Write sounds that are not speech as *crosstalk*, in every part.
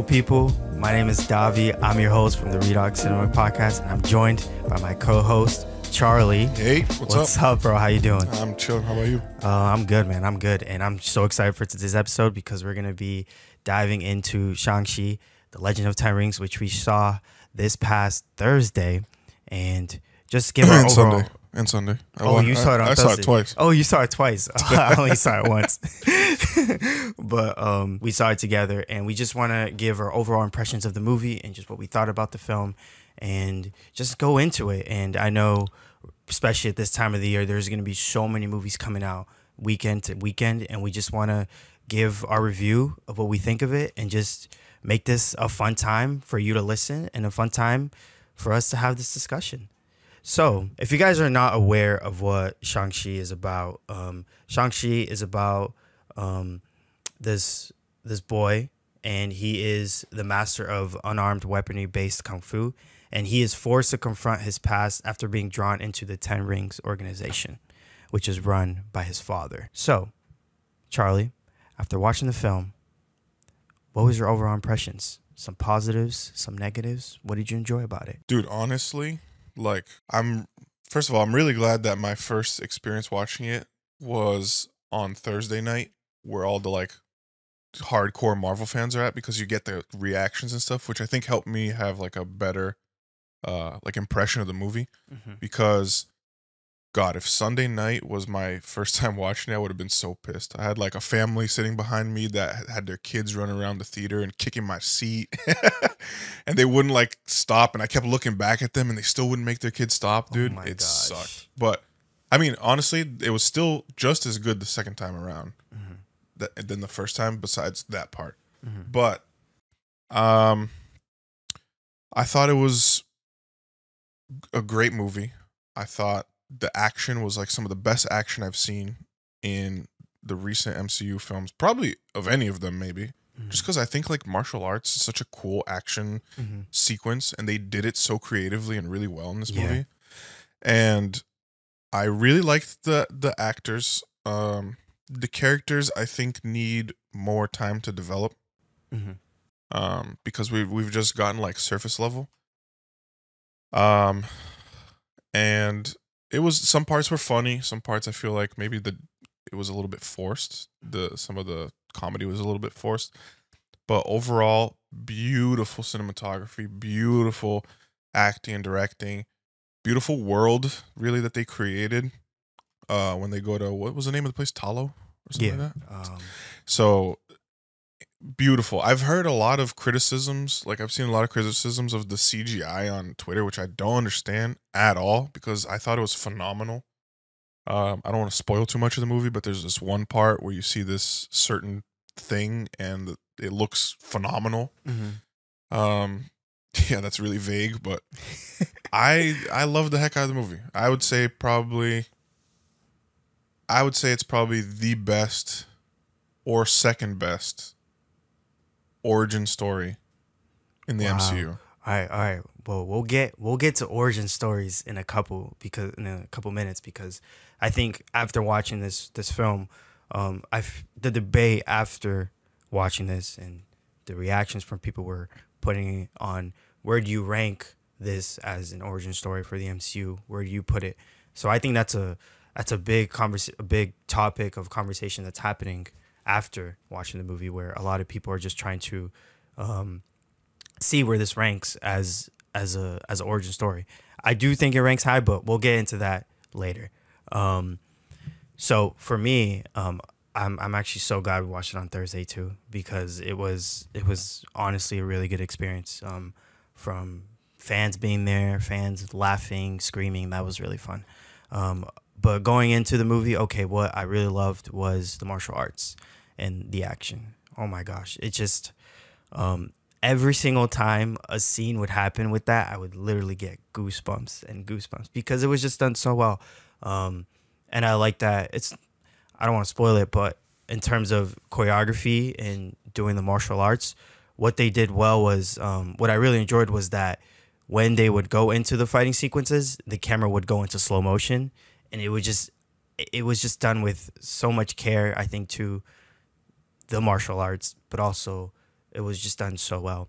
people. My name is Davi. I'm your host from the Redog Cinema Podcast, and I'm joined by my co-host Charlie. Hey, what's, What's up? up, bro? How you doing? I'm chilling. How about you? Uh, I'm good, man. I'm good, and I'm so excited for today's episode because we're gonna be diving into Shang-Chi, The Legend of Ten Rings, which we saw this past Thursday, and just give our *clears throat* overall. Sunday. And Sunday. I Oh, wa- you saw it on I, I saw it twice. Oh, you saw it twice. *laughs* *laughs* I only saw it once. *laughs* but um, we saw it together, and we just want to give our overall impressions of the movie and just what we thought about the film, and just go into it. And I know, especially at this time of the year, there's going to be so many movies coming out weekend to weekend, and we just want to give our review of what we think of it, and just make this a fun time for you to listen and a fun time for us to have this discussion. So, if you guys are not aware of what Shang-Chi is about, um, Shang-Chi is about um, this this boy, and he is the master of unarmed weaponry based kung fu, and he is forced to confront his past after being drawn into the Ten Rings organization, which is run by his father. So, Charlie, after watching the film, what was your overall impressions? Some positives, some negatives. What did you enjoy about it? Dude, honestly, like I'm first of all, I'm really glad that my first experience watching it was on Thursday night where all the like hardcore Marvel fans are at because you get the reactions and stuff, which I think helped me have like a better uh like impression of the movie because God, if Sunday night was my first *laughs* time watching it, I would have been so pissed. I had like a family sitting behind me that had their kids running around the theater and kicking my seat. *laughs* and they wouldn't like stop. And I kept looking back at them and they still wouldn't make their kids stop, Oh dude. my it gosh. sucked. But I mean, honestly, it was still just as good the second time around Mm-hmm. than the first time, besides that part. Mhm. But um, I thought it was a great movie. I thought the action was like some of the best action I've seen in the recent MCU films, probably of any of them, maybe. Just because I think like martial arts is such a cool action Mhm. sequence, and they did it so creatively and really well in this Yeah. movie. And I really liked the the actors. Um, the characters I think need more time to develop Mhm. um, because we we've just gotten like surface level. Um, and it was some parts were funny, some parts I feel like maybe the it was a little bit forced. The some of the comedy was a little bit forced, but overall, beautiful cinematography, beautiful acting and directing, beautiful world really that they created. Uh, when they go to what was the name of the place, Ta Lo or something Yeah. like that. Um, So beautiful. I've heard a lot of criticisms, like I've seen a lot of criticisms of the CGI on Twitter, which I don't understand at all because I thought it was phenomenal. Um, I don't want to spoil too much of the movie, but there's this one part where you see this certain thing and it looks phenomenal. Um, *laughs* yeah, that's really vague, but *laughs* I I love the heck out of the movie. I would say probably I would say it's probably the best or second best origin story in the Wow. MCU. All right, all right. Well, we'll get we'll get to origin stories in a couple because in a couple minutes because I think after watching this this film, um, I the debate after watching this and the reactions from people were putting on where do you rank this as an origin story for the MCU? Where do you put it? So I think that's a that's a big convers a big topic of conversation that's happening after watching the movie, where a lot of people are just trying to um, see where this ranks as as a as an origin story. I do think it ranks high, but we'll get into that later. Um, so for me, um, I'm I'm actually so glad we watched it on Thursday too because it was it was honestly a really good experience. Um, from fans being there, fans laughing, screaming, that was really fun. Um, but going into the movie, okay, what I really loved was the martial arts and the action. Oh my gosh, it just um, every single time a scene would happen with that, I would literally get goosebumps and goosebumps because it was just done so well. Um, and I like that. It's I don't want to spoil it, but in terms of choreography and doing the martial arts, what they did well was um, what I really enjoyed was that when they would go into the fighting sequences, the camera would go into slow motion, and it was just it was just done with so much care. I think to the martial arts, but also it was just done so well.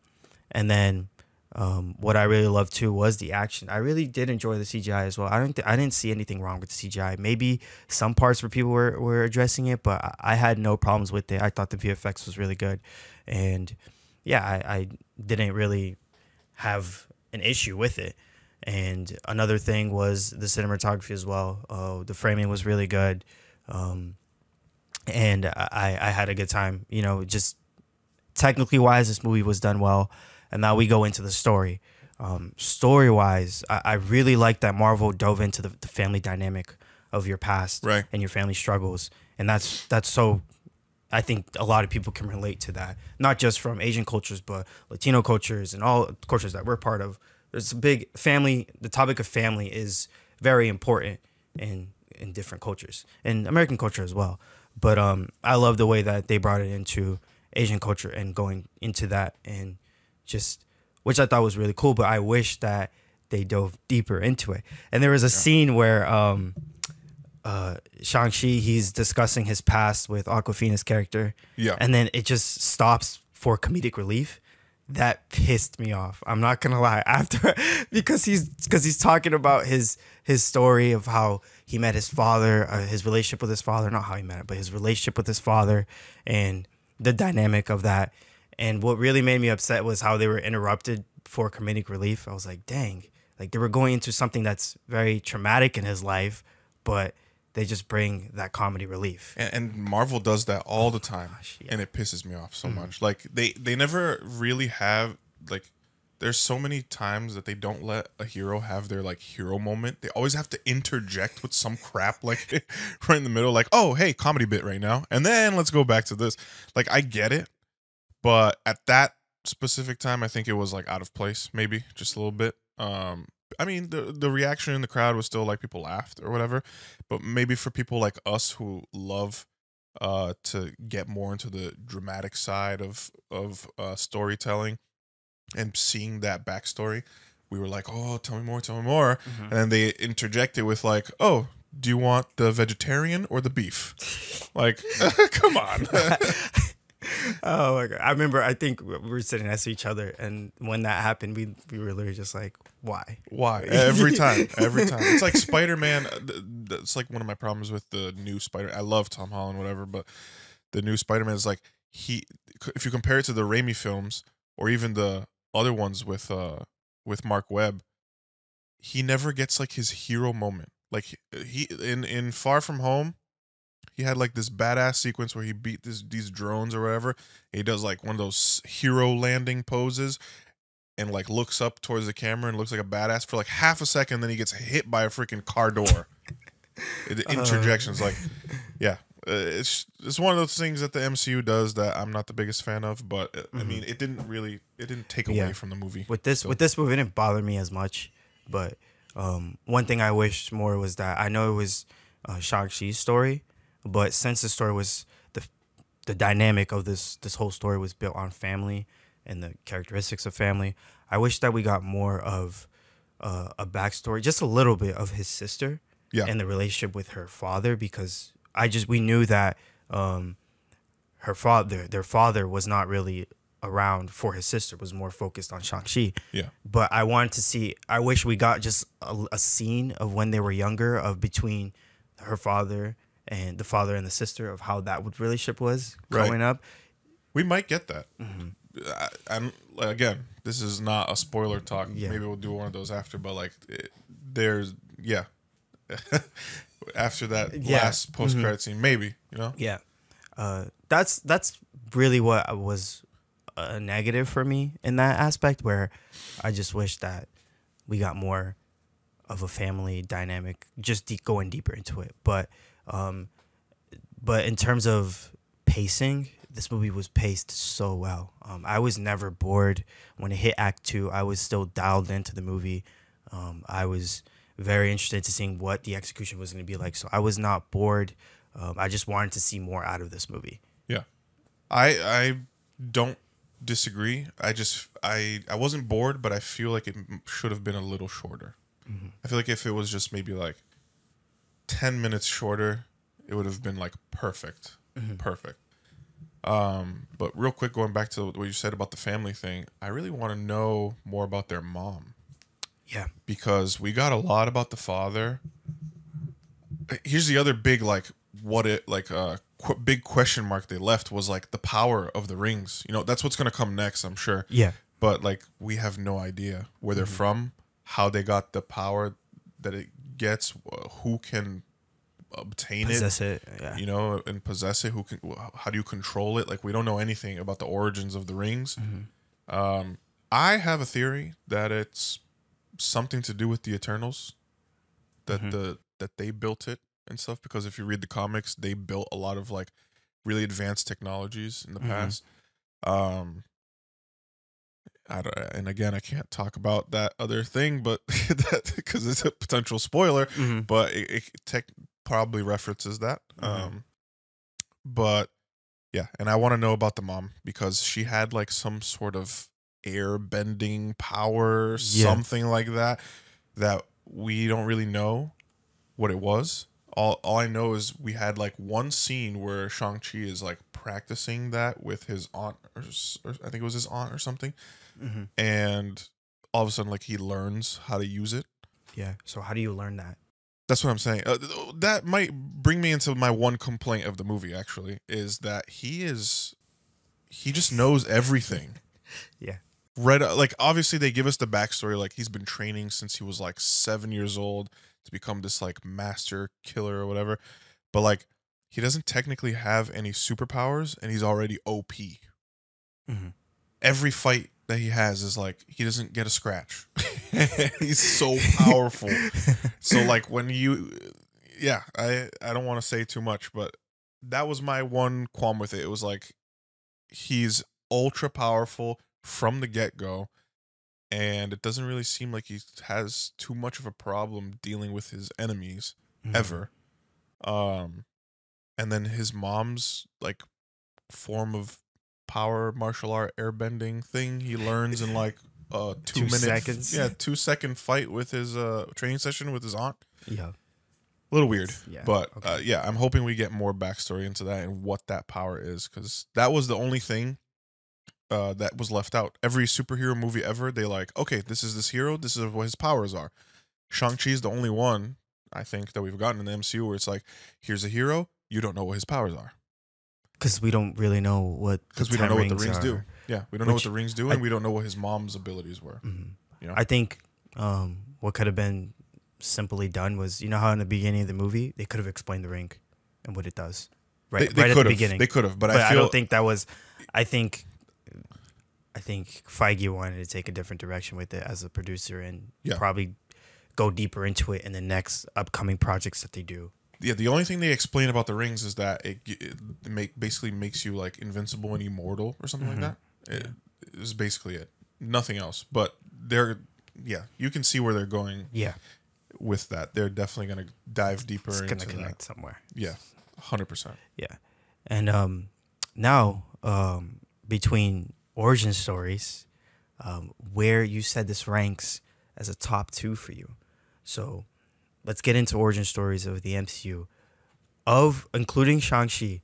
And then um, what I really loved too was the action. I really did enjoy the CGI as well. I don't th- I didn't see anything wrong with the CGI. Maybe some parts where people were, were addressing it, but I, I had no problems with it. I thought the VFX was really good, and yeah, I, I didn't really have an issue with it. And another thing was the cinematography as well. Uh, the framing was really good, um, and I I had a good time. You know, just technically wise, this movie was done well. And now we go into the story. Um, story wise, I, I really like that Marvel dove into the, the family dynamic of your past Right. and your family struggles, and that's that's so. I think a lot of people can relate to that, not just from Asian cultures, but Latino cultures and all cultures that we're part of. There's a big family. The topic of family is very important in in different cultures, and American culture as well. But um, I love the way that they brought it into Asian culture and going into that and just which I thought was really cool. But I wish that they dove deeper into it. And there was a scene where um, uh, Shang Chi he's discussing his past with Awkwafina's character, Yeah. and then it just stops for comedic relief. That pissed me off. I'm not gonna lie. *laughs* After because he's because he's talking about his his story of how he met his father, uh, his relationship with his father, not how he met it, but his relationship with his father, and the dynamic of that. And what really made me upset was how they were interrupted for comedic relief. I was like, dang, like they were going into something that's very traumatic in his life, but they just bring that comedy relief. and, and Marvel does that all the time, gosh, yeah. and it pisses me off so much. Like they they never really have like. There's so many times that they don't let a hero have their like hero moment. They always have to interject with some crap like *laughs* right in the middle, like, oh hey, comedy bit right now, and then let's go back to this. Like I get it, but at that specific time, I think it was like out of place, maybe just a little bit. Um, I mean, the the reaction in the crowd was still like people laughed or whatever, but maybe for people like us who love uh to get more into the dramatic side of of uh storytelling and seeing that backstory we were like oh tell me more tell me more. And then they interject it with like oh do you want the vegetarian or the beef? Like *laughs* come on *laughs* *laughs* Oh my god! I remember. I think we were sitting next to each other, and when that happened, we we were literally just like, "Why?" Why? *laughs* Every time. Every time. It's like Spider Man. That's like one of my problems with the new Spider. I love Tom Holland, whatever, but the new Spider Man is like he. If you compare it to the Raimi films or even the other ones with uh with Marc Webb, he never gets like his hero moment. Like he in in Far From Home, he had like this badass sequence where he beat this these drones or whatever. He does like one of those hero landing poses and like looks up towards the camera and looks like a badass for like half a second. Then he gets hit by a freaking car door. *laughs* It- interjections like, yeah, uh, it's it's one of those things that the MCU does that I'm not the biggest fan of. But uh, I mean, it didn't really it didn't take away Yeah. from the movie. with this So- with this movie it didn't bother me as much but um, one thing i wished more was that i know it was uh, shang-chi's story but since the story was the the dynamic of this this whole story was built on family and the characteristics of family i wish that we got more of uh, a backstory just a little bit of his sister Yeah. and the relationship with her father because i just we knew that um, her father their father was not really around for his sister was more focused on Shang-Chi. Yeah. But I wanted to see I wish we got just a, a scene of when they were younger of between her father and the father and the sister of how that relationship was Right. growing up. We might get that. Mm-hmm. I, I'm again, this is not a spoiler talk. Yeah. Maybe we'll do one of those after. But like, it, there's yeah. *laughs* after that Yeah. Mm-hmm. last post credit scene, maybe you know. Yeah. Uh, that's that's really what was a negative for me in that aspect where I just wish that we got more of a family dynamic just de- going deeper into it but um but in terms of pacing this movie was paced so well. Um I was never bored. When it hit act 2 I was still dialed into the movie. Um I was very interested to seeing what the execution was going to be like so I was not bored. Um, I just wanted to see more out of this movie. Yeah, I I don't disagree. I just I I wasn't bored, but I feel like it should have been a little shorter. I feel like if it was just maybe like ten minutes shorter, it would have been like perfect, perfect. Um, but real quick, going back to what you said about the family thing, I really want to know more about their mom Yeah. because we got a lot about the father. Here's the other big like what it like uh qu- big question mark they left was like the power of the rings. You know, that's what's gonna come next, I'm sure. Yeah. But like we have no idea where they're from, how they got the power that it gets, who can obtain it Possess it. Yeah. you know, and possess it? Who can? How do you control it? Like we don't know anything about the origins of the rings. Um, I have a theory that it's something to do with the Eternals, that the that they built it and stuff. Because if you read the comics, they built a lot of like really advanced technologies in the Mhm. past. Um, I don't, and again, I can't talk about that other thing, but *laughs* that because it's a potential spoiler Mhm. but it, it tech probably references that. Mhm. Um, but yeah, and I want to know about the mom because she had like some sort of air bending power, Yeah. something like that, that we don't really know what it was. All, all I know is we had like one scene where Shang Chi is like practicing that with his aunt, or, or I think it was his aunt or something, Mhm. and all of a sudden like he learns how to use it. Yeah. So how do you learn that? That's what I'm saying. Uh, that might bring me into my one complaint of the movie. Actually, is that he is he just knows everything. *laughs* Yeah. Right. Like obviously they give us the backstory. Like he's been training since he was like seven years old to become this like master killer or whatever. But like he doesn't technically have any superpowers, and he's already OP. Mhm. Every fight that he has is like he doesn't get a scratch. *laughs* he's so powerful. So *laughs* like when you yeah, I I don't want to say too much, but that was my one qualm with it. It was like he's ultra powerful from the get-go and it doesn't really seem like he has too much of a problem dealing with his enemies Mhm. ever. Um and then his mom's like form of power martial art airbending thing he learns in like uh *laughs* two, Two minute seconds. yeah two second fight with his uh training session with his aunt Yeah. a little weird Yeah, but okay. uh, yeah i'm hoping we get more backstory into that and what that power is because that was the only thing uh, that was left out every superhero movie ever they like okay this is this hero this is what his powers are shang-chi is the only one i think that we've gotten in the mcu where it's like here's a hero you don't know what his powers are Because we don't really know what because we don't know what the rings rings do yeah we don't know what the rings do I- and we don't know what his mom's abilities were Mhm. You know? I think um, what could have been simply done was, you know how in the beginning of the movie they could have explained the ring and what it does, right? they, they right at the beginning. they could have but, but i I, don't think that was. I think. I think Feige wanted to take a different direction with it as a producer and Yeah. probably go deeper into it in the next upcoming projects that they do. Yeah, the only thing they explain about the rings is that it, it make basically makes you like invincible and immortal or something Mhm. like that. It is basically it. Nothing else. But they're yeah, you can see where they're going Yeah, with that. They're definitely going to dive deeper it's into gonna connect that. somewhere. Yeah, hundred percent. Yeah. And um now um between origin stories, um, where you said this ranks as a top two for you. So let's get into origin stories of the MCU. Of including Shang-Chi,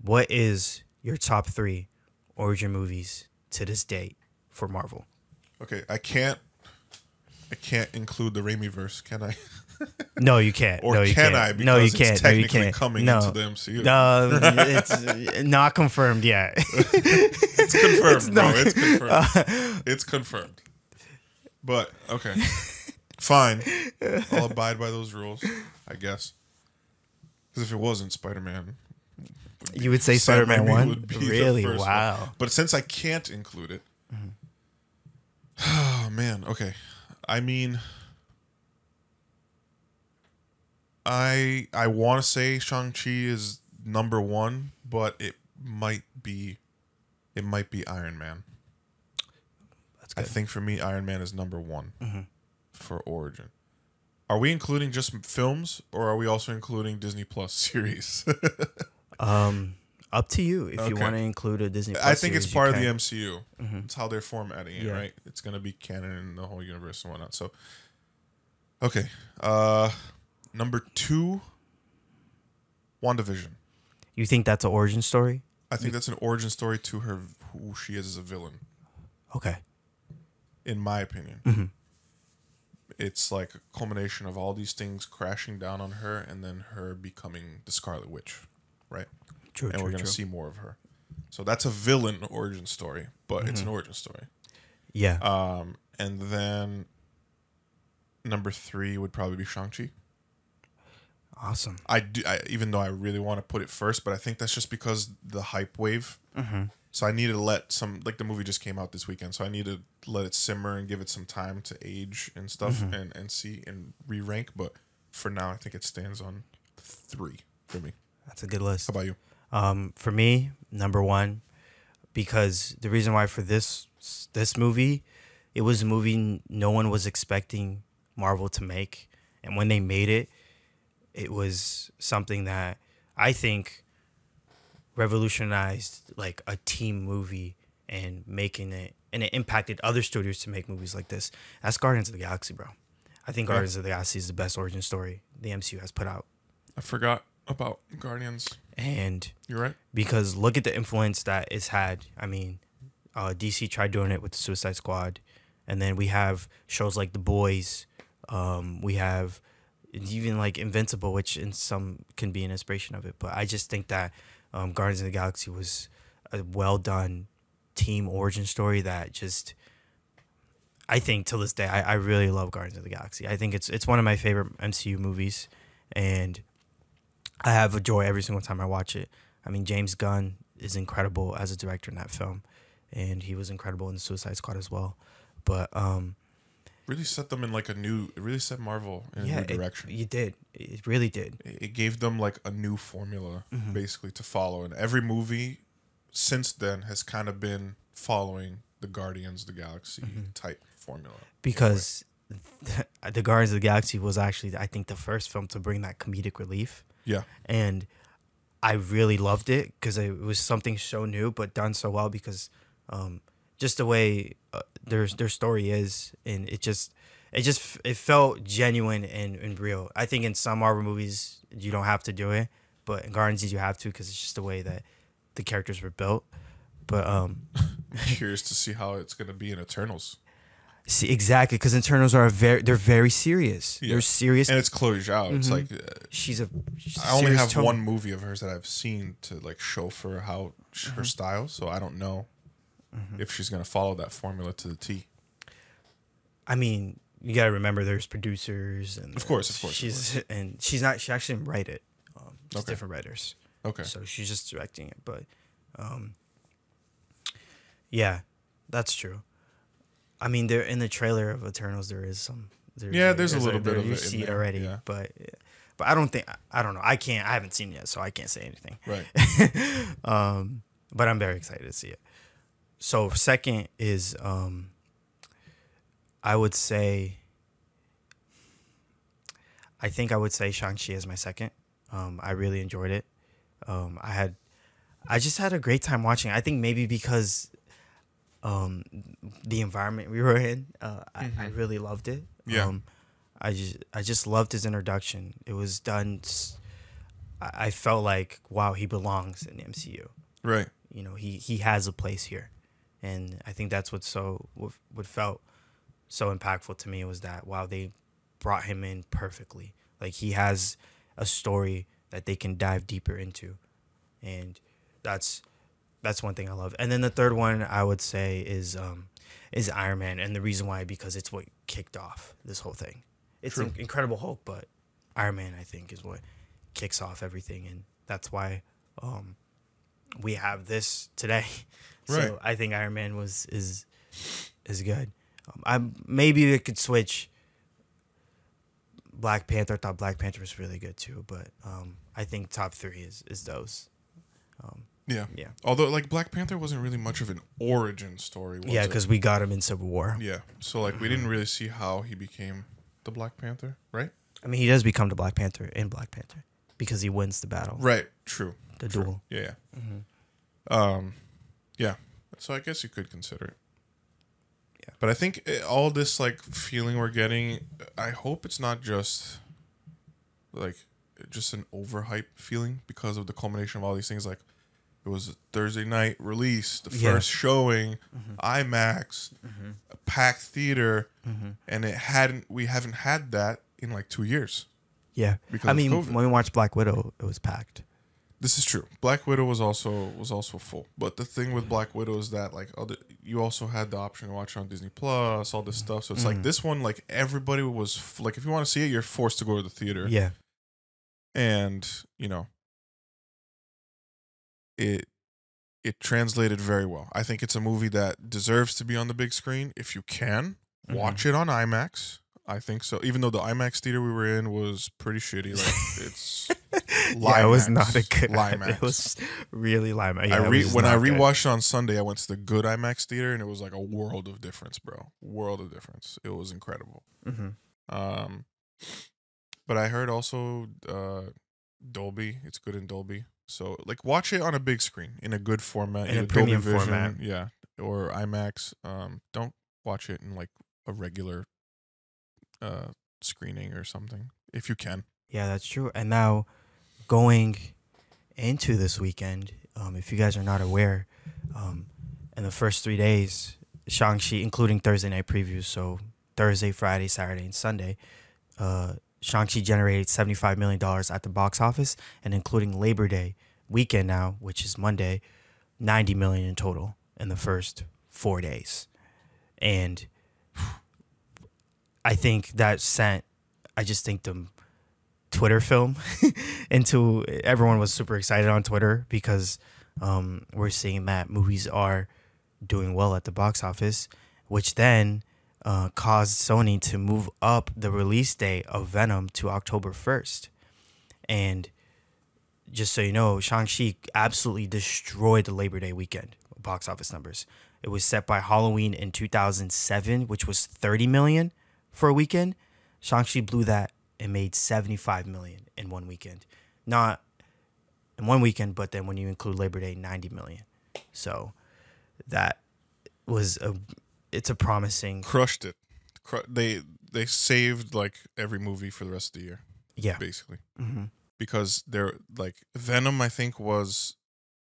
what is your top three origin movies to this date for Marvel? Okay, I can't. I can't include the Raimi verse, can I? *laughs* No, you can't. Or no, you can can't. I? Because no, you it's can't. No, you technically can't. coming no. into the MCU. No, *laughs* it's not confirmed yet. It's confirmed, bro. It's confirmed. Uh, It's confirmed. But okay, *laughs* fine. *laughs* I'll abide by those rules, I guess. Because if it wasn't Spider Man, you would say Spider-Man one? would be the Really? first one. Wow. but since I can't include it, Mm-hmm. *sighs* oh man. Okay, I mean, I I want to say Shang Chi is number one, but it might be, it might be Iron Man. That's I think for me, Iron Man is number one Mhm. For Origin. Are we including just films, or are we also including Disney Plus *laughs* series? Um, up to you if you want to include a Disney. Plus I think it's series, you part of the. MCU. Mhm. It's how they're formatting it, Yeah. right? It's gonna be canon in the whole universe and whatnot. So, okay, uh, number two, WandaVision. You think that's an origin story? I think that's an origin story to her who she is as a villain. Okay. in my opinion. Mm-hmm. It's like a culmination of all these things crashing down on her and then her becoming the Scarlet Witch, right? True. and true. we're going to see more of her. So that's a villain origin story, but it's an Mm-hmm. origin story. Yeah. Um, and then number three would probably be Shang-Chi. awesome. I do, I, even though I really want to put it first, but I think that's just because the hype wave. Mm-hmm. So I need to let some like the movie just came out this weekend, so I need to let it simmer and give it some time to age and stuff Mm-hmm. and and see and re rank. But for now, I think it stands on three for me. That's a good list. How about you? Um, for me, number one, because the reason why for this this movie, it was a movie no one was expecting Marvel to make, and when they made it, it was something that I think revolutionized like a team movie and making it, and it impacted other studios to make movies like this. That's Guardians of the Galaxy, bro. I think Yeah. Guardians of the Galaxy is the best origin story the MCU has put out, I forgot about Guardians. and You're right. because look at the influence that it's had. I mean, uh, DC tried doing it with the Suicide Squad, and then we have shows like The Boys. Um, we have even like Invincible, which in some can be an inspiration of it. But I just think that um, Guardians of the Galaxy was a well done team origin story that just. I think till this day, I, I really love Guardians of the Galaxy. I think it's it's one of my favorite MCU movies, and I have a joy every single time I watch it. I mean, James Gunn is incredible as a director in that film, and he was incredible in Suicide Squad as well. But um, Really set them in like a new. It really set Marvel in yeah, a new direction. you did. It really did. It, it gave them like a new formula Mm-hmm. basically to follow, and every movie since then has kind of been following the Guardians of the Galaxy Mm-hmm. type formula. because *laughs* the Guardians of the Galaxy was actually, I think, the first film to bring that comedic relief, Yeah, and I really loved it because it was something so new but done so well because um, just the way uh, their their story is, and it just it just it felt genuine and, and real. I think in some Marvel movies you don't have to do it, but in Guardians you have to because it's just the way that the characters were built. But um, *laughs* curious to see how it's gonna be in Eternals, see exactly because Eternals are very they're very serious. Yeah. They're serious. and it's Chloe Zhao. It's like uh, she's a. She's I only have tone. one movie of hers that I've seen to like show for how Mm-hmm. her style, so I don't know if she's gonna follow that formula to the T. I mean, you gotta remember there's producers and Of course, of course, of she's *laughs* and she's not she actually didn't write it. Um, Okay. different writers, Okay, so she's just directing it. But, um, yeah, that's true. I mean, there in the trailer of Eternals there is some. There's Yeah, there's a little there- bit of you it see it already, yeah. but but I don't think I don't know. I can't. I haven't seen it yet, so I can't say anything. right. *laughs* um, but I'm very excited to see it. So second is um, I would say I think I would say Shang Chi is my second. Um, I really enjoyed it. Um, I had I just had a great time watching. I think maybe because um, the environment we were in, uh, I, I really loved it. Yeah. Um, I just I just loved his introduction. It was done. I felt like wow, he belongs in the MCU. Right. You know, he he has a place here, and I think that's what so what, what felt so impactful to me was that wow, they brought him in perfectly. Like he has a story that they can dive deeper into, and that's that's one thing I love. And then the third one I would say is um is Iron Man, and the reason why because it's what kicked off this whole thing. It's True. in- Incredible Hulk, but Iron Man I think is what kicks off everything, and that's why um we have this today. *laughs* Right. So I think Iron Man was is is good. Um, I maybe it could switch. Black Panther I thought Black Panther was really good too, but um, I think top three is is those. Um, Yeah. yeah, Although like Black Panther wasn't really much of an origin story. Was yeah, because we got him in Civil War. yeah. So like we didn't really see how he became the Black Panther, right? I mean, he does become the Black Panther in Black Panther because he wins the battle, Right. True. the True. duel. Yeah. yeah. Mm-hmm. Um, yeah. So I guess you could consider it. Yeah. But I think eh, all this like feeling we're getting, I hope it's not just like just an overhype feeling because of the culmination of all these things. Like It was a Thursday night release, the Yeah. first showing, Mhm. IMAX, Mhm. a packed theater, Mhm. and it hadn't. We haven't had that in like two years Yeah. because I mean, when we watched Black Widow, it was packed. This is true. Black Widow was also was also full. But the thing with Black Widow is that like other you also had the option to watch it on Disney Plus, all this stuff. So it's like Mhm. this one, like everybody was f- like, if you want to see it, you're forced to go to the theater. Yeah. And you know, it it translated very well. I think it's a movie that deserves to be on the big screen if you can Mm-hmm. watch it on IMAX. I think so. Even though the IMAX theater we were in was pretty shitty, like *laughs* it's yeah, it was not a good. *laughs* Limax. It was really Lima. Yeah, it re- when I good. rewatched it on Sunday, I went to the good IMAX theater and it was like a world of difference, bro. World of difference. It was incredible. Mhm. Um, but I heard also uh, Dolby. It's good in Dolby. So like, watch it on a big screen in a good format, In a either premium Dolby Vision, format. yeah, or IMAX. Um, don't watch it in like a regular uh screening or something if you can. Yeah, that's true. And now, going into this weekend, um, if you guys are not aware, um, in the first three days, Shang-Chi, including Thursday night previews, so Thursday, Friday, Saturday, and Sunday, uh, Shang-Chi generated $75 million at the box office, and including Labor Day weekend now, which is Monday, 90 million in total in the first four days. And I think that sent, I just think the Twitter film *laughs* into everyone was super excited on Twitter because um, we're seeing that movies are doing well at the box office, which then uh, caused Sony to move up the release date of Venom to October 1st. And just so you know, Shang-Chi absolutely destroyed the Labor Day weekend box office numbers. It was set by Halloween in 2007, which was 30 million for a weekend. Shang-Chi blew that and made 75 million in one weekend. Not in one weekend, but then when you include Labor Day, 90 million. So that was a it's a promising Crushed it. Cru- they they saved like every movie for the rest of the year, yeah. basically. hmm because they're like Venom. I think was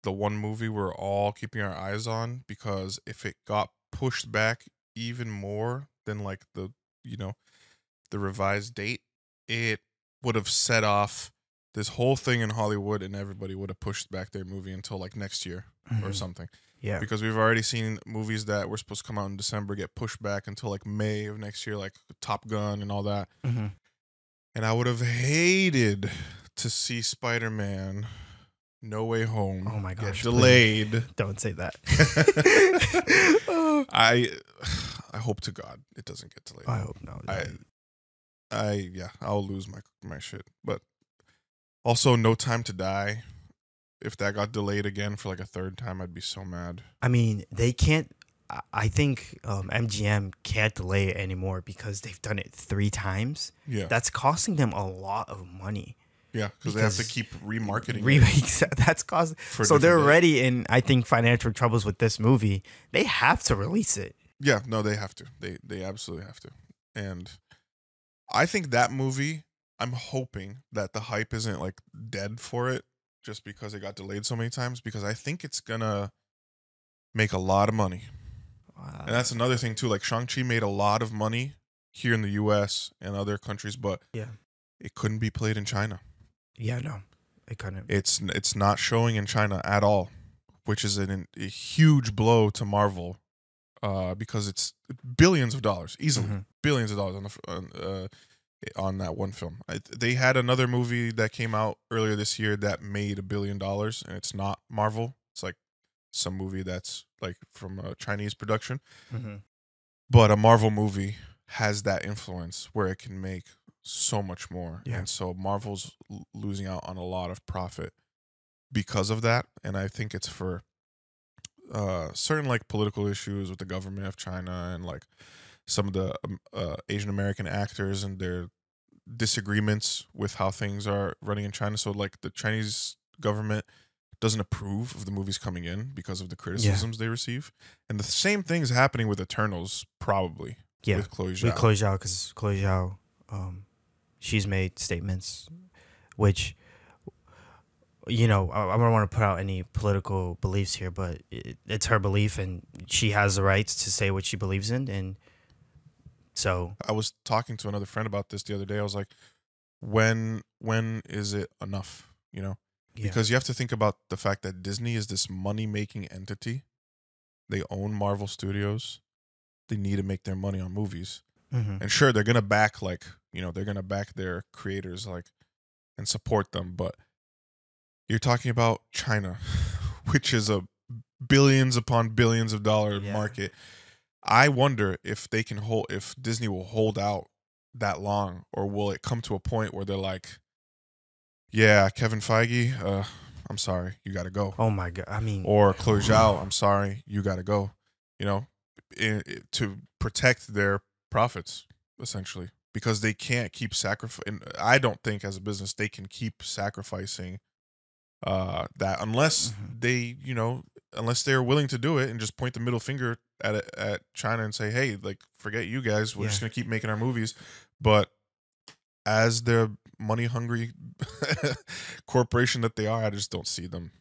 the one movie we're all keeping our eyes on because if it got pushed back even more than like the you know the revised date, it would have set off this whole thing in Hollywood, and everybody would have pushed back their movie until like next year or Mhm. something. Yeah. Because we've already seen movies that were supposed to come out in December get pushed back until like May of next year, like Top Gun and all that. Mm-hmm. And I would have hated to see Spider Man No Way Home Oh my gosh, delayed. Don't say that. *laughs* *laughs* I *sighs* I hope to God it doesn't get delayed. I hope no. I I yeah, I'll lose my my shit. But also No Time to Die. If that got delayed again for like a third time, I'd be so mad. I mean, they can't. I- think um, MGM can't delay it anymore because they've done it three times. Yeah. That's costing them a lot of money. yeah, because they have to keep remarketing Remakes. *laughs* That's cost. So they're days. already in, I think, financial troubles with this movie. They have to release it. Yeah, no, they have to. They they absolutely have to. And I think that movie, I'm hoping that the hype isn't like dead for it just because it got delayed so many times because I think it's gonna make a lot of money. Uh, And that's another thing too. Like Shang-Chi made a lot of money here in the US and other countries, but Yeah. it couldn't be played in China. yeah, no, it couldn't. It's it's not showing in China at all, which is an, a huge blow to Marvel, uh, because it's billions of dollars, easily Mhm. billions of dollars on the on, uh, on that one film. I, they had another movie that came out earlier this year that made a billion dollars, and it's not Marvel. It's like some movie that's like from a Chinese production, Mhm. but a Marvel movie has that influence where it can make so much more. Yeah. And so Marvel's l- losing out on a lot of profit because of that. And I think it's for uh, certain like political issues with the government of China and like some of the um, uh, Asian American actors and their disagreements with how things are running in China. So like the Chinese government doesn't approve of the movies coming in because of the criticisms they receive. And the same thing's happening with Eternals probably Yeah. with Chloe Zhao. with Chloe Zhao because Chloe Zhao, um, she's made statements, which you know, I, I don't want to put out any political beliefs here, but it, it's her belief, and she has the rights to say what she believes in, and so I was talking to another friend about this the other day. I was like, when when is it enough? You know, yeah. because you have to think about the fact that Disney is this money making entity. They own Marvel Studios. They need to make their money on movies. Mhm. And sure, they're gonna back like you know they're gonna back their creators like and support them, but you're talking about China, *sighs* which is a billions upon billions of dollar Yeah. market. I wonder if they can hold if Disney will hold out that long, or will it come to a point where they're like, "Yeah, Kevin Feige, uh, I'm sorry, you got to go," oh my god, I mean, or Chloe Zhao, I'm sorry, you got to go. You know, i i- to protect their profits essentially because they can't keep sacrificing. I don't think as a business they can keep sacrificing uh that unless Mhm. they you know unless they're willing to do it and just point the middle finger at it, at China and say hey like forget you guys. We're just gonna keep making our movies. But as the money hungry *laughs* corporation that they are I just don't see them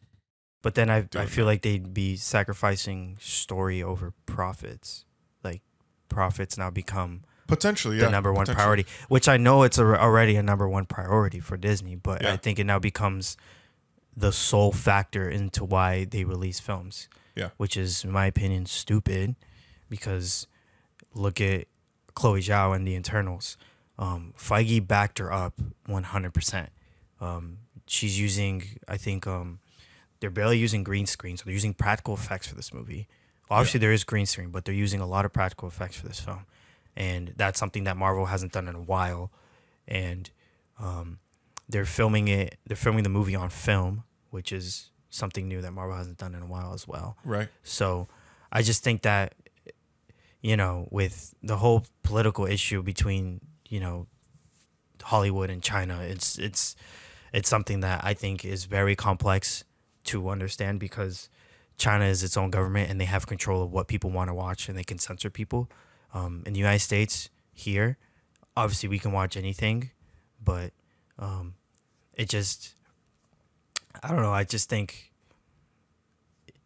But then I I feel like they'd be sacrificing story over profits. Like profits now become potentially yeah the number one priority, which I know it's a, already a number one priority for Disney, but I think it now becomes the sole factor into why they release films. Yeah. Which is, in my opinion, stupid because look at Chloe Zhao and the Eternals. Um, Feige backed her up 100%. Um, she's using, I think, um, they're barely using green screen, so they're using practical effects for this movie. Obviously, there is green screen, but they're using a lot of practical effects for this film, and that's something that Marvel hasn't done in a while. And um, they're filming it. They're filming the movie on film, which is something new that Marvel hasn't done in a while as well. right So I just think that you know, with the whole political issue between, you know, Hollywood and China, it's it's it's something that I think is very complex to understand because China is its own government and they have control of what people want to watch and they can censor people. Um, in the United States, here, obviously we can watch anything, but um, it just I don't know. I just think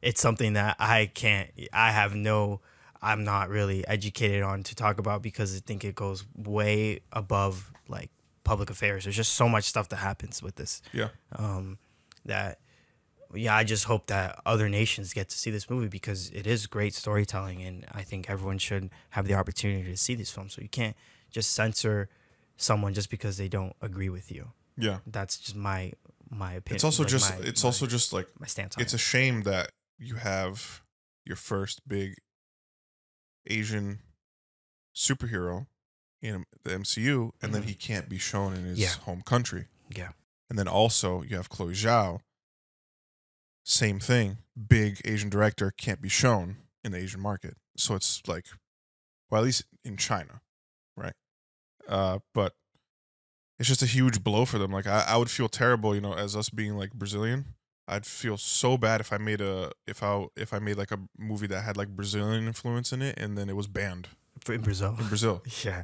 it's something that I can't. I have no. I'm not really educated on to talk about because I think it goes way above like public affairs. There's just so much stuff that happens with this. yeah Um, that yeah, I just hope that other nations get to see this movie because it is great storytelling, and I think everyone should have the opportunity to see this film. So you can't just censor someone just because they don't agree with you. yeah That's just my my opinion. it's also like, just my- it's my- also just like my stance on it's it. a shame that you have your first big Asian superhero in the MCU, and then Mhm. he can't be shown in his Yeah. home country. Yeah. And then also you have Chloe Zhao. Same thing. Big Asian director can't be shown in the Asian market. So it's like, well, at least in China, right? Uh, but it's just a huge blow for them. Like I, I would feel terrible, you know, as us being like Brazilian. I'd feel so bad if I made a if I if I made like a movie that had like Brazilian influence in it and then it was banned in Brazil. in Brazil. *laughs* yeah.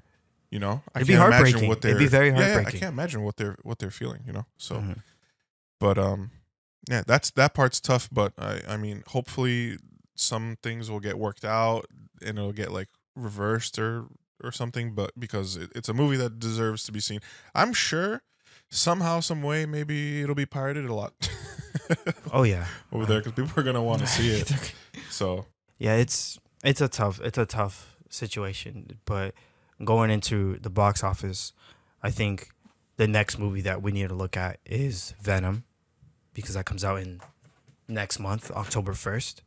You know, I It'd be can't imagine heartbreaking. what they're. It'd be very Yeah, yeah, I can't imagine what they're what they're feeling. You know, so Mhm. but um, yeah, that's that part's tough. But I I mean, hopefully some things will get worked out and it'll get like reversed or or something. But because it, it's a movie that deserves to be seen, I'm sure somehow, some way, maybe it'll be pirated a lot *laughs* Oh yeah. over there because people are gonna want to see it. *laughs* So yeah, it's it's a tough it's a tough situation, but going into the box office, I think the next movie that we need to look at is Venom because that comes out in next month, October 1st.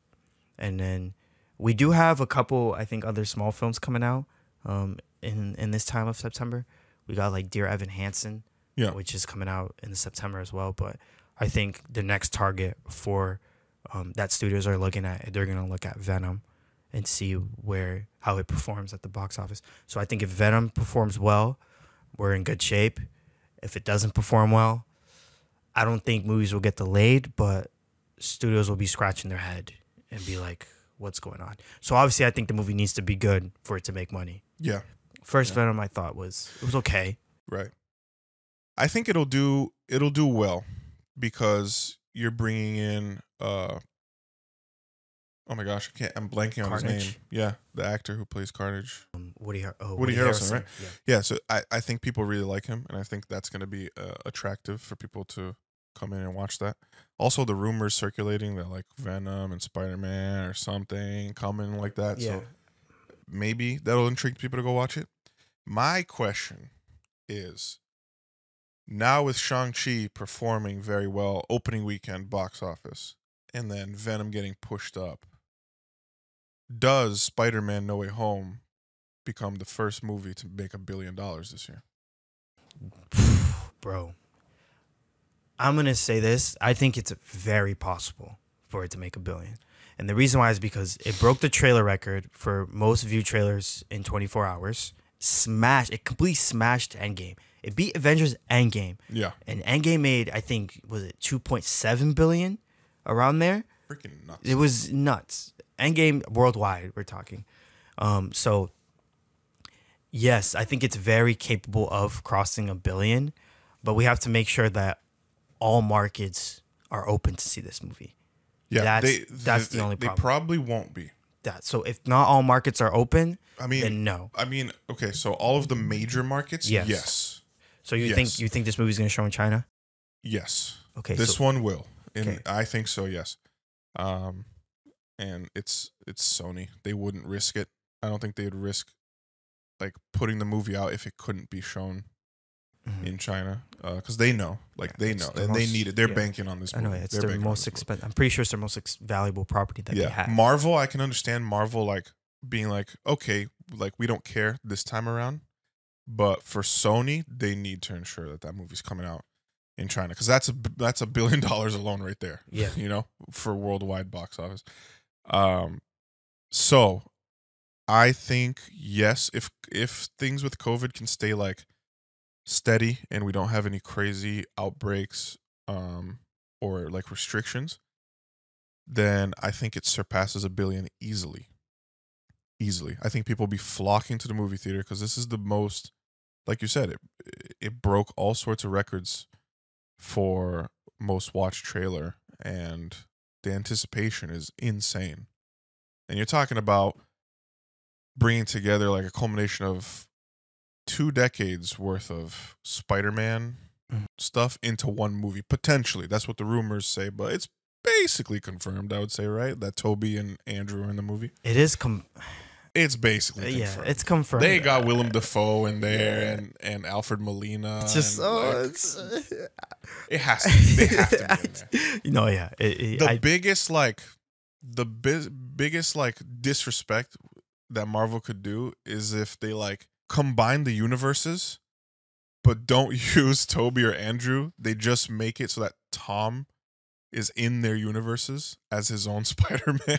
And then we do have a couple I think other small films coming out um in in this time of September. We got like Dear Evan Hansen, Yeah. which is coming out in September as well, but I think the next target for um, that studios are looking at they're gonna look at Venom and see where how it performs at the box office. So I think if Venom performs well, we're in good shape. If it doesn't perform well, I don't think movies will get delayed, but studios will be scratching their head and be like, "What's going on?" So obviously, I think the movie needs to be good for it to make money. yeah, First Yeah. Venom, I thought was it was okay. Right. I think it'll do it'll do well because you're bringing in uh oh my gosh, I can't I'm blanking on his name. Yeah, the actor who plays Carnage. Um, Woody, Har- oh, Woody Harrelson, right? Yeah. Yeah, so I, I think people really like him, and I think that's going to be uh, attractive for people to come in and watch that. Also, the rumors circulating that like Venom and Spider Man or something coming like that. Yeah. So maybe that'll intrigue people to go watch it. My question is now with Shang-Chi performing very well, opening weekend box office, and then Venom getting pushed up, does Spider Man No Way Home become the first movie to make a billion dollars this year? *sighs* Bro, I'm going to say this. I think it's very possible for it to make a billion. And the reason why is because it broke the trailer record for most viewed trailers in 24 hours. Smash it completely smashed Endgame. It beat Avengers Endgame. Yeah. And Endgame made, I think, was it 2.7 billion around there? Freaking nuts. It was nuts. Endgame worldwide, we're talking. Um, so yes, I think it's very capable of crossing a billion, but we have to make sure that all markets are open to see this movie. yeah, that's- they, that's the they- only They probably won't be. That so if not all markets are open, I mean, then no. I mean, okay, so all of the major markets, Yes. yes, So you yes. think you think this movie's gonna show in China? yes. Okay, this so, one will, and Okay. I think so. Yes, um, and it's it's Sony. They wouldn't risk it. I don't think they'd risk like putting the movie out if it couldn't be shown Mhm. in China because they know, like Yeah, they know, the and they most- need it. They're yeah. banking on this I know it's They're their most expensive. I'm pretty sure it's their most ex- valuable property that they have. marvel i can understand marvel like being like okay like we don't care this time around but for sony they need to ensure that that movie's coming out in china because that's a that's a billion *laughs* dollars alone right there yeah, you know for worldwide box office um so i think yes if if things with covid can stay like steady and we don't have any crazy outbreaks um or like restrictions then i think it surpasses a billion easily. Easily. I think people will be flocking to the movie theater because this is the most like you said it it broke all sorts of records for most watched trailer and the anticipation is insane. And you're talking about bringing together like a culmination of two decades worth of spider-man Mhm. stuff into one movie potentially that's what the rumors say but it's basically confirmed i would say right that tobey and andrew are in the movie it is. Com- it's basically yeah, it's confirmed. they got willem dafoe in there and and alfred molina It's just oh, like, it's it has to be. they have to be in *laughs* there you yeah. It, it, the I, biggest like the bi- biggest like disrespect that Marvel could do is if they like combine the universes but don't *laughs* use Tobey or Andrew. They just make it so that Tom is in their universes as his own *laughs* Spider-Man.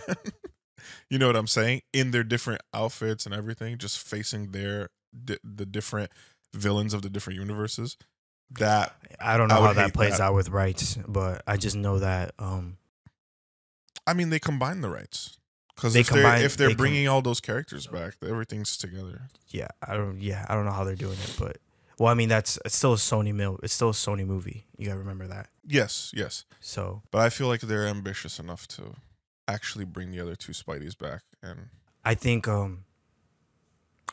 you know what I'm saying? In their different outfits and everything, just facing their di- the different villains of the different universes. That I don't know would how that plays that. out with rights, but I just know that um, I mean, they combine the rights because They if they're if they're they com- bringing all those characters back, everything's together. yeah, I don't, yeah, I don't know how they're doing it, but well, I mean, that's it's still a Sony mill. It's still a Sony movie. You gotta remember that. Yes, yes, So but I feel like they're ambitious enough to actually bring the other two Spideys back. And I think um,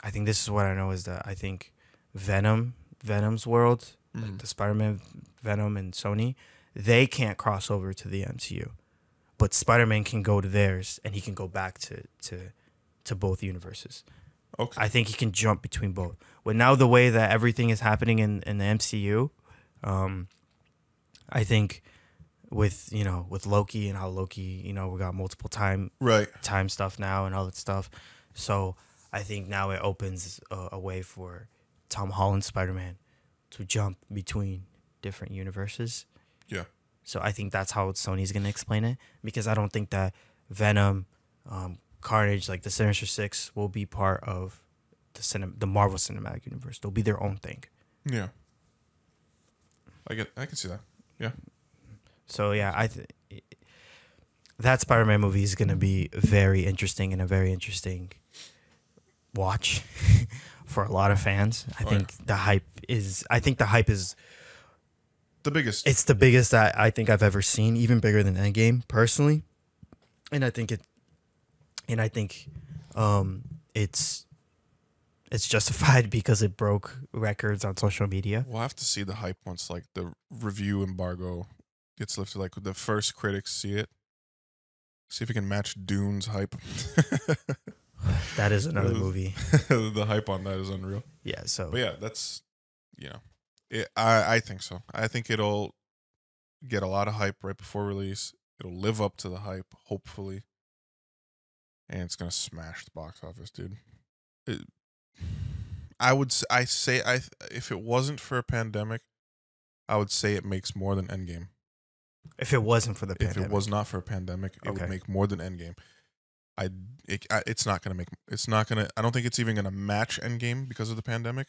I think this is what I know is that I think Venom, Venom's world, Mhm. the Spider-Man, Venom, and Sony, they can't cross over to the MCU, but Spider-Man can go to theirs, and he can go back to to to both universes. okay, I think he can jump between both. But now the way that everything is happening in, in the MCU, um, I think with you know with Loki and how Loki, you know, we got multiple time right, time stuff now and all that stuff. So I think now it opens a, a way for Tom Holland Spider Man to jump between different universes. Yeah. So I think that's how Sony's gonna explain it because I don't think that Venom, um, Carnage, like the Sinister Six, will be part of the cinem- the Marvel Cinematic Universe. They'll be their own thing. yeah. I get, I can see that. Yeah. So yeah, I th- that Spider-Man movie is gonna be very interesting and a very interesting watch *laughs* for a lot of fans. I Oh, think the hype is. I think the hype is the biggest. It's the biggest that I think I've ever seen, even bigger than Endgame personally. And I think it and I think um it's it's justified *laughs* because it broke records on social media. We'll have to see the hype once like the review embargo gets lifted. Like the first critics see it. See if we can match Dune's hype. That is *laughs* another movie. *laughs* the hype on that is unreal. Yeah, so But yeah, that's you know, it, I I think so. I think it'll get a lot of hype right before release. It'll live up to the hype, hopefully, and it's gonna smash the box office, dude. It, I would I say I if it wasn't for a pandemic, I would say it makes more than Endgame. if it wasn't for the pandemic. If it was not for a pandemic, it Okay. would make more than Endgame. I, it, I it's not gonna make it's not gonna I don't think it's even gonna match Endgame because of the pandemic.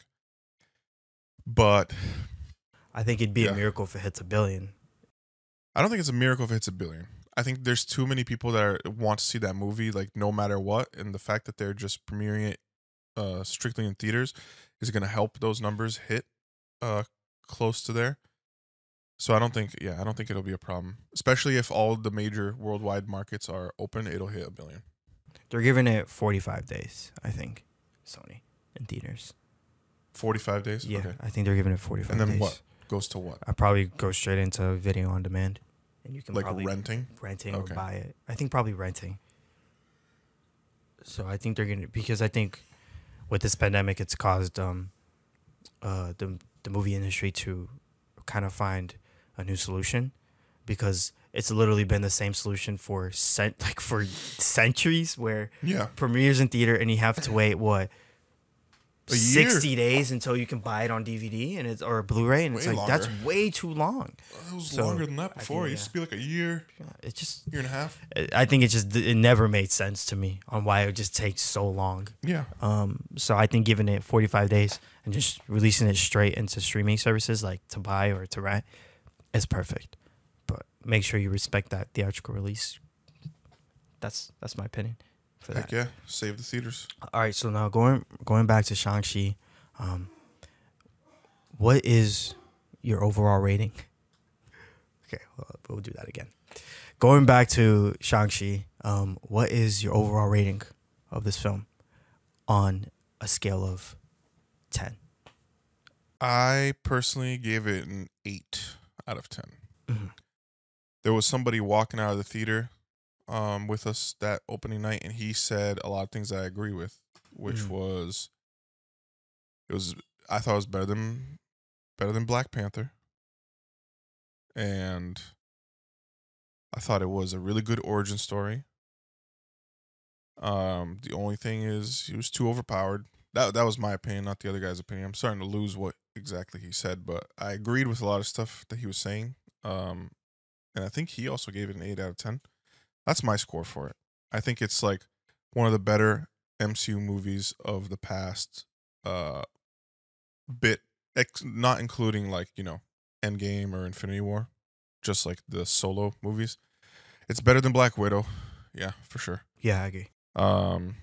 But I think it'd be Yeah. a miracle if it hits a billion. I don't think it's a miracle if it hits a billion. I think there's too many people that are, want to see that movie, like no matter what, and the fact that they're just premiering it uh, strictly in theaters is going to help those numbers hit uh, close to there. So I don't think, yeah, I don't think it'll be a problem, especially if all the major worldwide markets are open. It'll hit a billion. They're giving it 45 days, I think. Sony in theaters. Forty-five days. Yeah, Okay. I think they're giving it 45 And then days. what? Goes to what? I probably go straight into video on demand, and you can Like probably renting. renting Okay. or buy it. I think probably renting. So I think they're gonna because I think with this pandemic, it's caused um, uh, the the movie industry to kind of find a new solution because it's literally been the same solution for cent like for centuries where Yeah. premieres in theater and you have to *laughs* wait what. 60 days until you can buy it on DVD and it's or Blu-ray and it's Way like that's way too long. It was So, longer than that I before. think, It used to be like a year, It just year and a half. I think it just it never made sense to me on why it just takes so long. Yeah. Um, so I think giving it 45 days and just releasing it straight into streaming services like to buy or to rent is perfect. But make sure you respect that theatrical release. That's that's my opinion for that. Yeah. Save the theaters. All right, so now going going back to Shang Chi, um, what is your overall rating? *laughs* Okay, well, we'll do that again. Going back to Shang Chi, um, what is your overall rating of this film on a scale of ten? I personally gave it an eight out of 10 Mhm. There was somebody walking out of the theater um, with us that opening night, and he said a lot of things I agree with, which Mhm. was it was I thought it was better than better than Black Panther, and I thought it was a really good origin story. Um, the only thing is he was too overpowered. That that was my opinion, not the other guy's opinion. I'm starting to lose what exactly he said, but I agreed with a lot of stuff that he was saying. Um, and I think he also gave it an eight out of ten. That's my score for it. I think it's like one of the better MCU movies of the past uh bit, ex- not including like you know Endgame or Infinity War, just like the solo movies. It's better than Black Widow, yeah, for sure. Yeah, I agree. Um,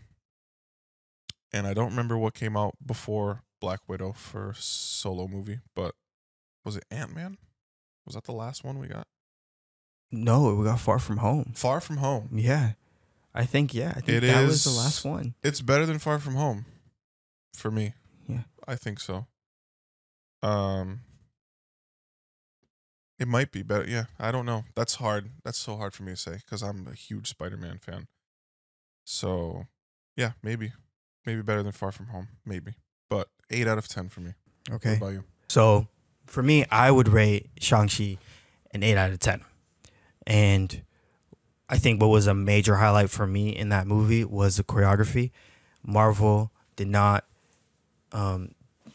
and I don't remember what came out before Black Widow for solo movie, but was it Ant Man? Was that the last one we got? No, we got Far From Home. Far From Home. Yeah, I think yeah, I think It that was the last one. It's better than Far From Home, for me. Yeah. I think so. Um, it might be better. Yeah, I don't know. That's hard. That's so hard for me to say because I'm a huge Spider-Man fan. So, yeah, maybe, maybe better than Far From Home. Maybe, but eight out of ten for me. Okay. What about you? So for me, I would rate Shang-Chi an 8 out of 10. And I think what was a major highlight for me in that movie was the choreography. Marvel did not um *sighs*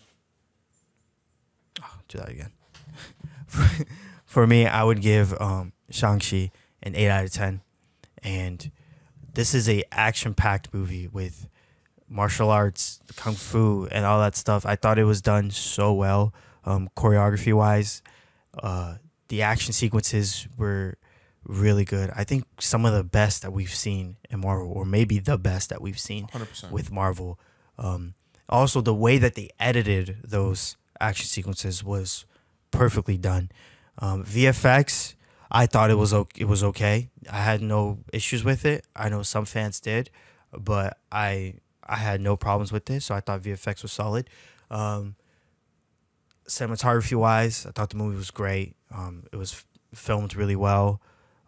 oh, do that again. *laughs* for me, I would give um Shang-Chi an 8 out of 10. And this is a action-packed movie with martial arts, kung fu, and all that stuff. I thought it was done so well, um, choreography wise. Uh, the action sequences were really good. I think some of the best that we've seen in Marvel, or maybe the best that we've seen Hundred percent. with Marvel. Um, also, the way that they edited those action sequences was perfectly done. Um, VFX, I thought it was okay. It was okay. I had no issues with it. I know some fans did, but I I had no problems with it. So I thought VFX was solid. Um, cinematography wise, I thought the movie was great. Um, it was filmed really well.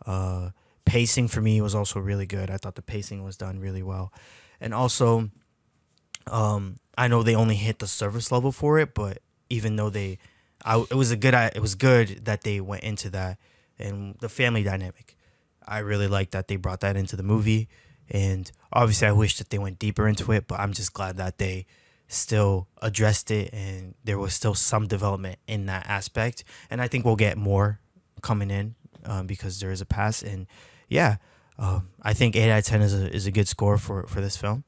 Uh, pacing for me was also really good. I thought the pacing was done really well, and also, um, I know they only hit the surface level for it, but even though they, I it was a good it was good that they went into that and the family dynamic. I really like that they brought that into the movie, and obviously I wish that they went deeper into it, but I'm just glad that they still addressed it and there was still some development in that aspect. And I think we'll get more coming in um, because there is a pass. And yeah, um, I think eight out of ten is a is a good score for for this film.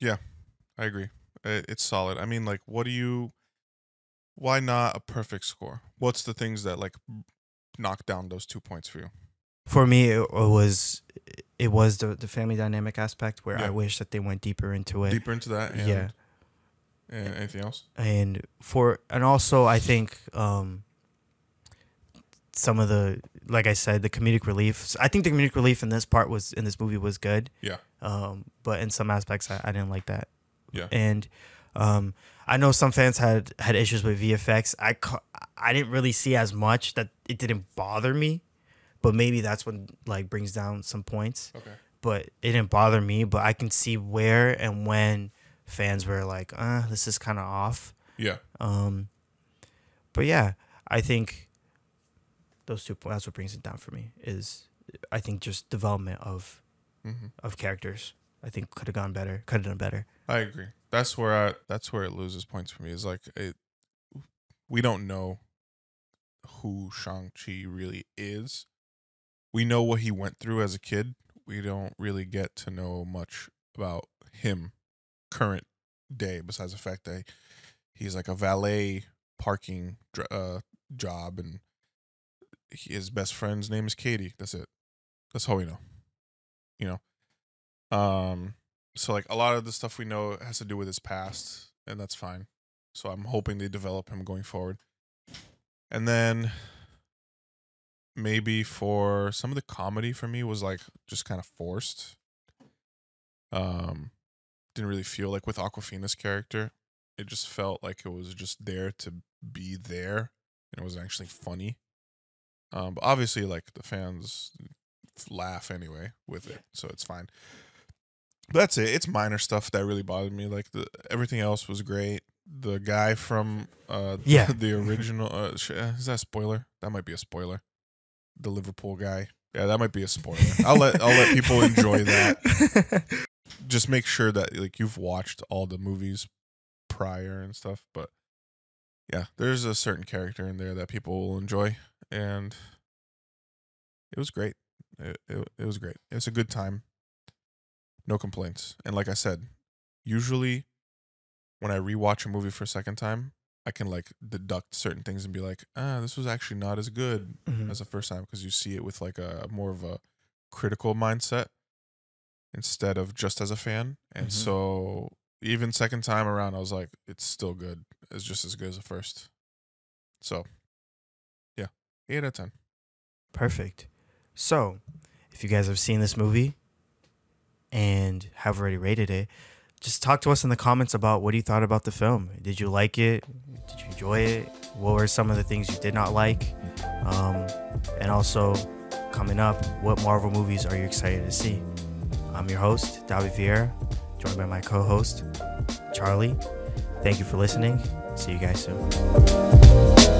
Yeah, I agree. It's solid. I mean, like, what do you? Why not a perfect score? What's the things that like knock down those two points for you? For me, it, was it was the the family dynamic aspect where Yeah. I wish that they went deeper into it. Deeper into that, and, yeah. and anything else? and for and also I think um some of the like I said the comedic relief. I think the comedic relief in this part was in this movie was good. Yeah, um but in some aspects I, I didn't like that. Yeah. and um I know some fans had had issues with VFX I ca- I didn't really see as much that it didn't bother me but maybe that's what like brings down some points. Okay, but it didn't bother me but I can see where and when fans were like uh this is kind of off. Yeah, um, but yeah, I think those two. That's what brings it down for me. Is I think just development of hmm of characters. I think could have gone better. Could have done better. I agree. That's where I. That's where it loses points for me. Is like it. We don't know who Shang Chi really is. We know what he went through as a kid. We don't really get to know much about him current day, besides the fact that he's like a valet parking uh, job, and his best friend's name is Katy. That's it. That's all we know. You know. Um. So like a lot of the stuff we know has to do with his past, and that's fine. So I'm hoping they develop him going forward. And then maybe for some of the comedy for me was like just kind of forced. Um didn't really feel like with Awkwafina's character. It just felt like it was just there to be there and it wasn't actually funny. Um but obviously like the fans laugh anyway with it, so it's fine. That's it. It's minor stuff that really bothered me. Like the everything else was great. The guy from uh Yeah. *laughs* the *laughs* original uh, uh, is that a spoiler? That might be a spoiler. The Liverpool guy. Yeah, that might be a spoiler. I'll let I'll let people enjoy that. *laughs* Just make sure that like you've watched all the movies prior and stuff, but yeah, there's a certain character in there that people will enjoy and it was great. It, it, it was great. It's a good time. No complaints. And like I said, usually when I rewatch a movie for a second time, I can like deduct certain things and be like, ah, this was actually not as good Mhm. as the first time because you see it with like a more of a critical mindset instead of just as a fan. And Mhm. so even second time around, I was like, it's still good. It's just as good as the first. So yeah, eight out of ten. Perfect. So, if you guys have seen this movie and have already rated it, just talk to us in the comments about what you thought about the film. Did you like it? Did you enjoy it? What were some of the things you did not like? Um, and also, coming up, what Marvel movies are you excited to see? I'm your host, David Vieira, joined by my co host, Charlie. Thank you for listening. See you guys soon.